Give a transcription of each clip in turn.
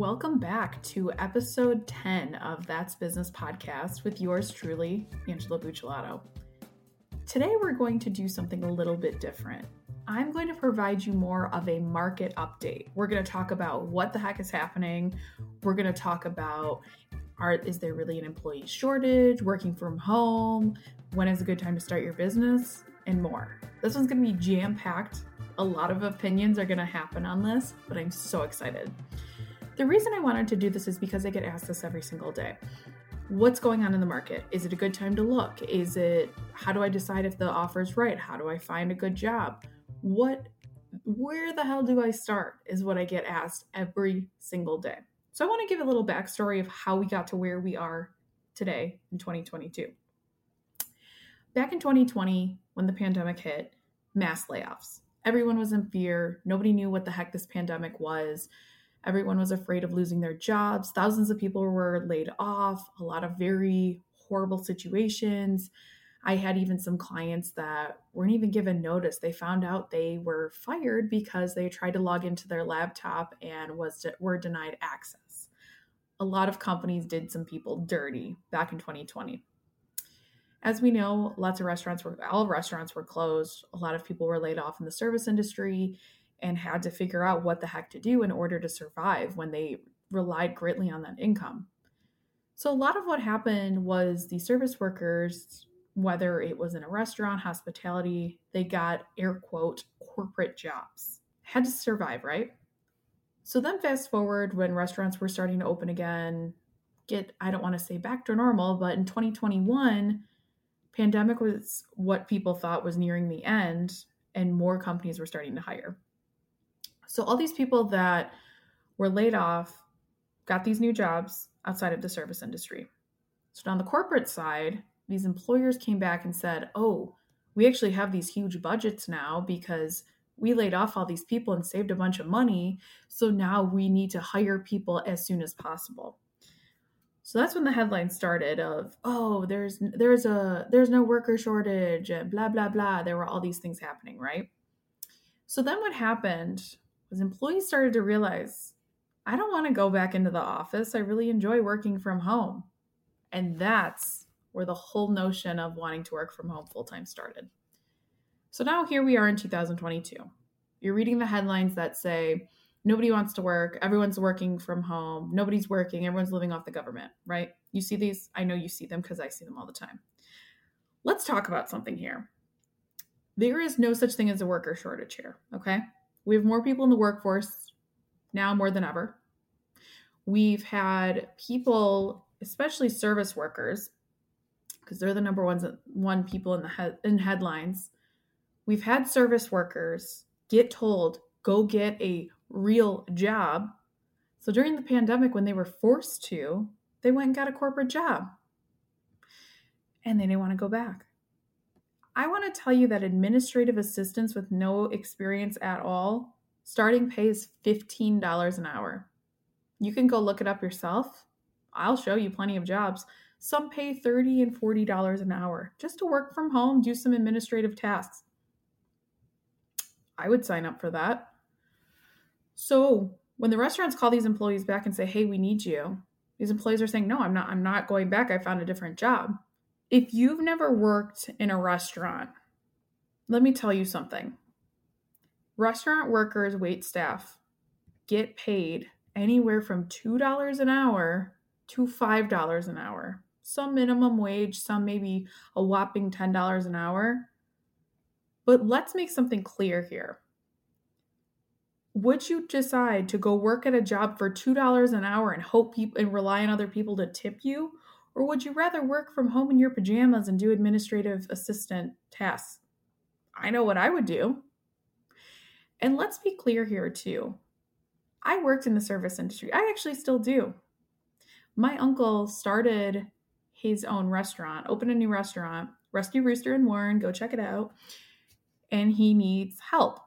Welcome back to episode 10 of That's Business Podcast with yours truly, Angela Buccellato. Today, we're going to do something a little bit different. I'm going to provide you more of a market update. We're going to talk about what the heck is happening. We're going to talk about are, is there really an employee shortage, working from home, when is a good time to start your business, and more. This one's going to be jam packed. A lot of opinions are going to happen on this, but I'm so excited. The reason I wanted to do this is because I get asked this every single day. What's going on in the market? Is it a good time to look? Is it how do I decide if the offer is right? How do I find a good job? What where the hell do I start? Is what I get asked every single day. So I want to give a little backstory of how we got to where we are today in 2022. Back in 2020, when the pandemic hit, mass layoffs. Everyone was in fear. Nobody knew what the heck this pandemic was. Everyone was afraid of losing their jobs. Thousands of people were laid off, a lot of very horrible situations. I had even some clients that weren't even given notice. They found out they were fired because they tried to log into their laptop and was were denied access. A lot of companies did some people dirty back in 2020. As we know, lots of restaurants were all restaurants were closed. A lot of people were laid off in the service industry and had to figure out what the heck to do in order to survive when they relied greatly on that income. So, a lot of what happened was the service workers, whether it was in a restaurant, hospitality, they got air quote corporate jobs, had to survive, right? So, then fast forward when restaurants were starting to open again, get, I don't want to say back to normal, but in 2021, pandemic was what people thought was nearing the end and more companies were starting to hire. So all these people that were laid off got these new jobs outside of the service industry. So on the corporate side, these employers came back and said, "Oh, we actually have these huge budgets now because we laid off all these people and saved a bunch of money, so now we need to hire people as soon as possible." So that's when the headline started of, "Oh, there's there's a there's no worker shortage and blah blah blah." There were all these things happening, right? So then what happened was employees started to realize I don't want to go back into the office. I really enjoy working from home. And that's where the whole notion of wanting to work from home full time started. So now here we are in 2022. You're reading the headlines that say, nobody wants to work, everyone's working from home, nobody's working, everyone's living off the government, right? You see these? I know you see them because I see them all the time. Let's talk about something here. There is no such thing as a worker shortage here, okay? We have more people in the workforce now more than ever. We've had people, especially service workers, because they're the number ones one people in the in headlines. We've had service workers get told go get a real job. So during the pandemic, when they were forced to, they went and got a corporate job, and they didn't want to go back. I want to tell you that administrative assistants with no experience at all, starting pay is $15 an hour. You can go look it up yourself. I'll show you plenty of jobs. Some pay 30 and $40 an hour just to work from home, do some administrative tasks. I would sign up for that. So, when the restaurants call these employees back and say, "Hey, we need you." These employees are saying, "No, I'm not I'm not going back. I found a different job." If you've never worked in a restaurant, let me tell you something. Restaurant workers, wait staff get paid anywhere from $2 an hour to $5 an hour. Some minimum wage, some maybe a whopping $10 an hour. But let's make something clear here. Would you decide to go work at a job for $2 an hour and hope people and rely on other people to tip you? Or would you rather work from home in your pajamas and do administrative assistant tasks? I know what I would do. And let's be clear here, too. I worked in the service industry. I actually still do. My uncle started his own restaurant, opened a new restaurant, Rusty Rooster in Warren. Go check it out. And he needs help.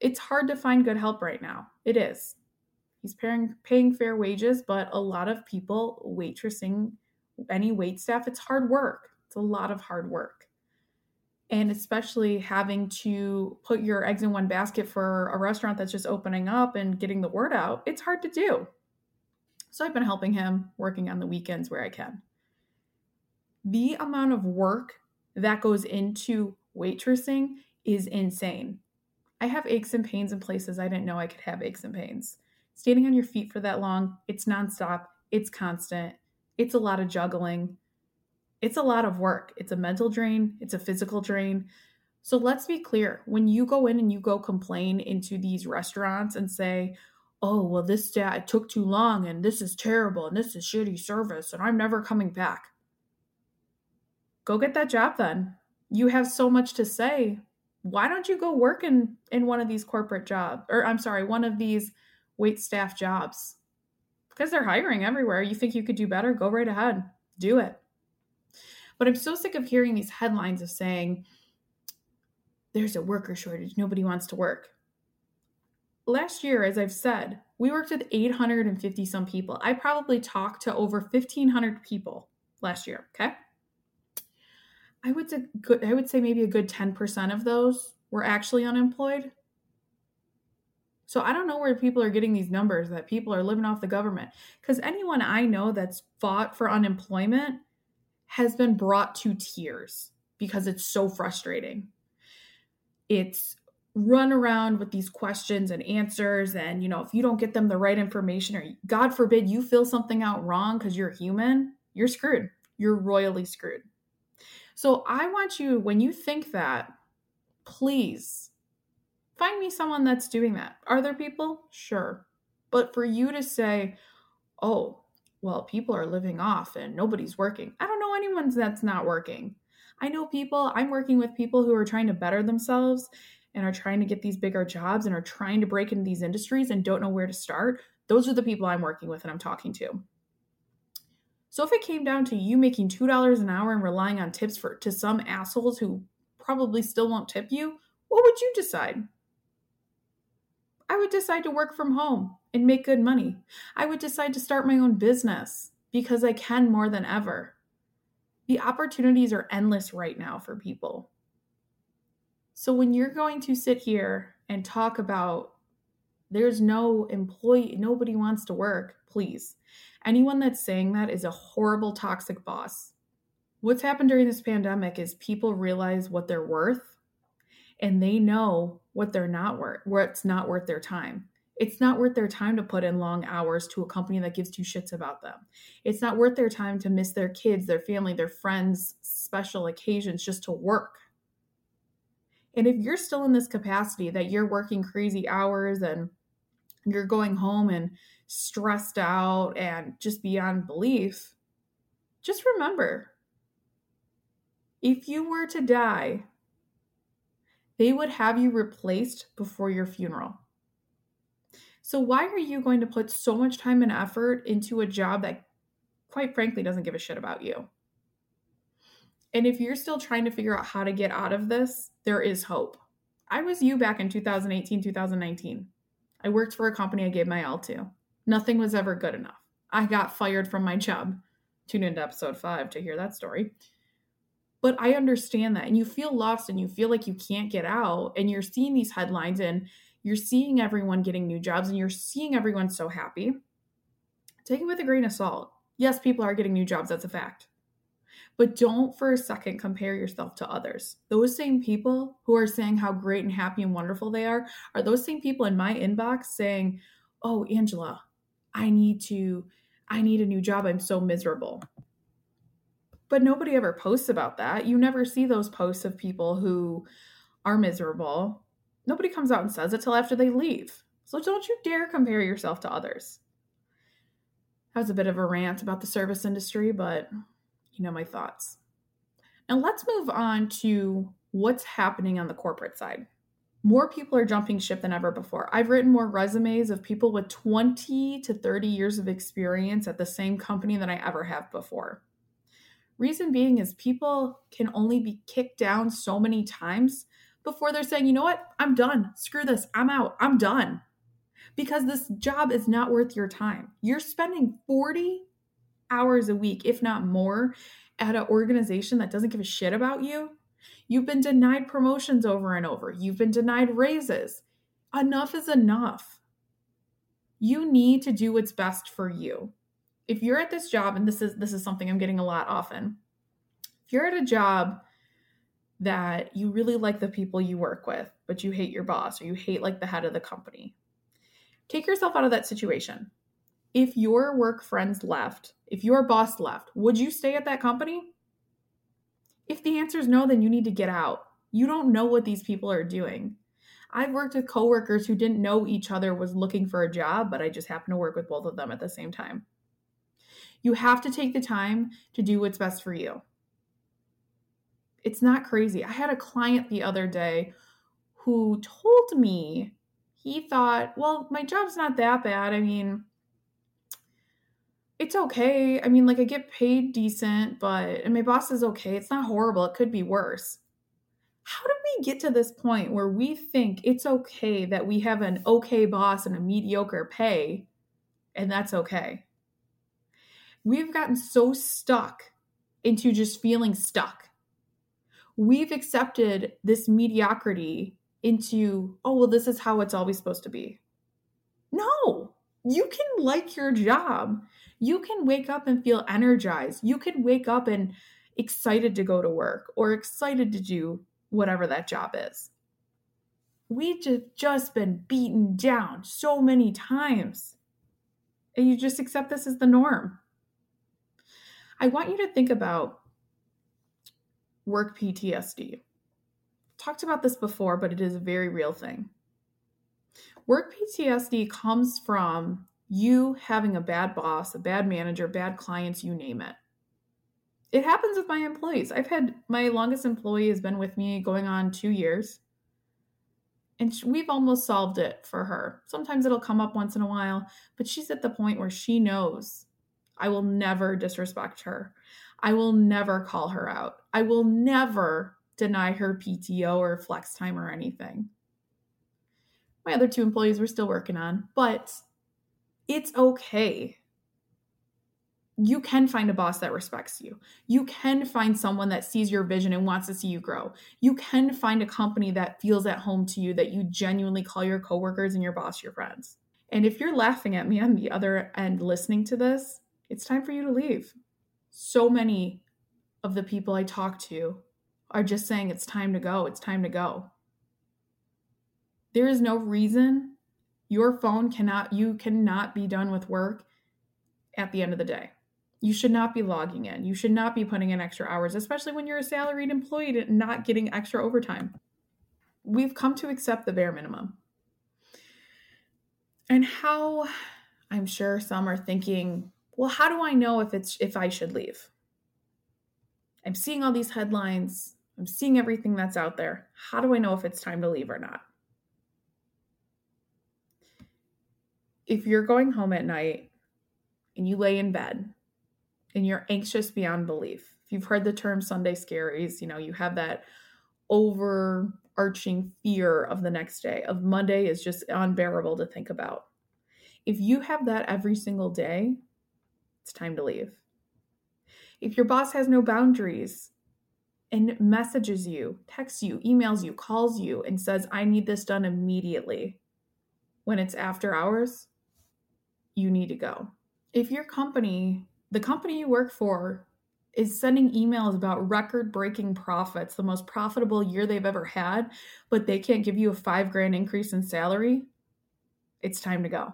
It's hard to find good help right now. It is. He's paying, paying fair wages, but a lot of people waitressing any wait staff, it's hard work. It's a lot of hard work. And especially having to put your eggs in one basket for a restaurant that's just opening up and getting the word out, it's hard to do. So I've been helping him, working on the weekends where I can. The amount of work that goes into waitressing is insane. I have aches and pains in places I didn't know I could have aches and pains. Standing on your feet for that long, it's nonstop, it's constant, it's a lot of juggling, it's a lot of work. It's a mental drain, it's a physical drain. So let's be clear when you go in and you go complain into these restaurants and say, oh, well, this took too long and this is terrible and this is shitty service and I'm never coming back. Go get that job then. You have so much to say. Why don't you go work in, in one of these corporate jobs? Or I'm sorry, one of these wait staff jobs? Because they're hiring everywhere. You think you could do better? Go right ahead. Do it. But I'm so sick of hearing these headlines of saying, there's a worker shortage, nobody wants to work. Last year, as I've said, we worked with 850 some people. I probably talked to over 1,500 people last year, okay? I would say I would say maybe a good 10% of those were actually unemployed. So I don't know where people are getting these numbers that people are living off the government. Because anyone I know that's fought for unemployment has been brought to tears because it's so frustrating. It's run around with these questions and answers and you know if you don't get them the right information or god forbid you fill something out wrong cuz you're human, you're screwed. You're royally screwed. So I want you when you think that please find me someone that's doing that. Are there people? Sure. But for you to say, "Oh, well, people are living off and nobody's working." I don't know anyone that's not working. I know people, I'm working with people who are trying to better themselves and are trying to get these bigger jobs and are trying to break into these industries and don't know where to start. Those are the people I'm working with and I'm talking to. So if it came down to you making $2 an hour and relying on tips for to some assholes who probably still won't tip you, what would you decide? I would decide to work from home and make good money. I would decide to start my own business because I can more than ever the opportunities are endless right now for people. So when you're going to sit here and talk about there's no employee, nobody wants to work, please. Anyone that's saying that is a horrible, toxic boss. What's happened during this pandemic is people realize what they're worth and they know what they're not worth, what's not worth their time. It's not worth their time to put in long hours to a company that gives two shits about them. It's not worth their time to miss their kids, their family, their friends, special occasions just to work. And if you're still in this capacity that you're working crazy hours and you're going home and stressed out and just beyond belief, just remember if you were to die, they would have you replaced before your funeral. So, why are you going to put so much time and effort into a job that, quite frankly, doesn't give a shit about you? And if you're still trying to figure out how to get out of this, there is hope. I was you back in 2018, 2019. I worked for a company I gave my all to. Nothing was ever good enough. I got fired from my job. Tune into episode five to hear that story. But I understand that. And you feel lost and you feel like you can't get out. And you're seeing these headlines and you're seeing everyone getting new jobs and you're seeing everyone so happy. Take it with a grain of salt. Yes, people are getting new jobs, that's a fact. But don't for a second compare yourself to others. Those same people who are saying how great and happy and wonderful they are are those same people in my inbox saying, "Oh, Angela, I need to I need a new job. I'm so miserable." But nobody ever posts about that. You never see those posts of people who are miserable Nobody comes out and says it till after they leave. So don't you dare compare yourself to others. That was a bit of a rant about the service industry, but you know my thoughts. Now let's move on to what's happening on the corporate side. More people are jumping ship than ever before. I've written more resumes of people with 20 to 30 years of experience at the same company than I ever have before. Reason being is people can only be kicked down so many times before they're saying, you know what, I'm done. Screw this. I'm out. I'm done. Because this job is not worth your time. You're spending 40 hours a week, if not more, at an organization that doesn't give a shit about you. You've been denied promotions over and over. You've been denied raises. Enough is enough. You need to do what's best for you. If you're at this job and this is this is something I'm getting a lot often. If you're at a job that you really like the people you work with, but you hate your boss or you hate like the head of the company. Take yourself out of that situation. If your work friends left, if your boss left, would you stay at that company? If the answer is no, then you need to get out. You don't know what these people are doing. I've worked with coworkers who didn't know each other was looking for a job, but I just happened to work with both of them at the same time. You have to take the time to do what's best for you it's not crazy. I had a client the other day who told me he thought, well, my job's not that bad. I mean, it's okay. I mean, like I get paid decent, but and my boss is okay. It's not horrible. It could be worse. How did we get to this point where we think it's okay that we have an okay boss and a mediocre pay and that's okay? We've gotten so stuck into just feeling stuck we've accepted this mediocrity into, oh, well, this is how it's always supposed to be. No, you can like your job. You can wake up and feel energized. You can wake up and excited to go to work or excited to do whatever that job is. We've just, been beaten down so many times. And you just accept this as the norm. I want you to think about work PTSD. Talked about this before, but it is a very real thing. Work PTSD comes from you having a bad boss, a bad manager, bad clients, you name it. It happens with my employees. I've had my longest employee has been with me going on two years. And we've almost solved it for her. Sometimes it'll come up once in a while, but she's at the point where she knows I will never disrespect her. I will never call her out. I will never deny her PTO or flex time or anything. My other two employees we're still working on, but it's okay. You can find a boss that respects you. You can find someone that sees your vision and wants to see you grow. You can find a company that feels at home to you that you genuinely call your coworkers and your boss your friends. And if you're laughing at me on the other end listening to this, it's time for you to leave so many of the people I talk to are just saying it's time to go, it's time to go. There is no reason your phone cannot, you cannot be done with work at the end of the day. You should not be logging in. You should not be putting in extra hours, especially when you're a salaried employee and not getting extra overtime. We've come to accept the bare minimum. And how I'm sure some are thinking, well, how do I know if it's if I should leave? I'm seeing all these headlines. I'm seeing everything that's out there. How do I know if it's time to leave or not? If you're going home at night and you lay in bed and you're anxious beyond belief, if you've heard the term Sunday scaries, you know, you have that overarching fear of the next day, of Monday is just unbearable to think about. If you have that every single day, it's time to leave. If your boss has no boundaries and messages you, texts you, emails you, calls you, and says, I need this done immediately when it's after hours, you need to go. If your company, the company you work for, is sending emails about record breaking profits, the most profitable year they've ever had, but they can't give you a five grand increase in salary, it's time to go.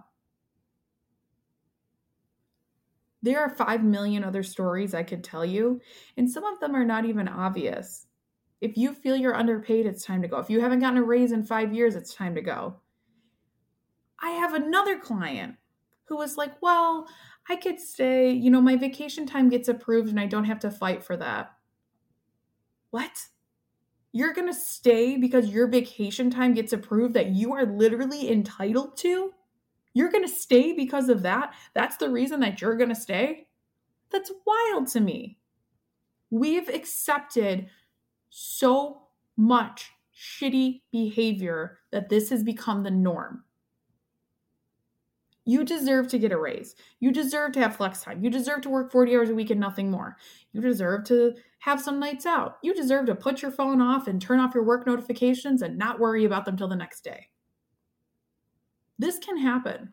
There are 5 million other stories I could tell you, and some of them are not even obvious. If you feel you're underpaid, it's time to go. If you haven't gotten a raise in five years, it's time to go. I have another client who was like, Well, I could stay, you know, my vacation time gets approved and I don't have to fight for that. What? You're going to stay because your vacation time gets approved that you are literally entitled to? You're going to stay because of that? That's the reason that you're going to stay? That's wild to me. We've accepted so much shitty behavior that this has become the norm. You deserve to get a raise. You deserve to have flex time. You deserve to work 40 hours a week and nothing more. You deserve to have some nights out. You deserve to put your phone off and turn off your work notifications and not worry about them till the next day. This can happen.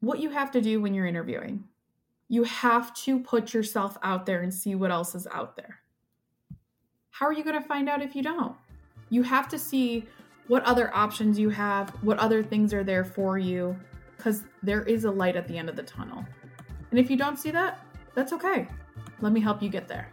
what you have to do when you're interviewing. You have to put yourself out there and see what else is out there. How are you going to find out if you don't? You have to see what other options you have, what other things are there for you, because there is a light at the end of the tunnel. And if you don't see that, that's okay. Let me help you get there.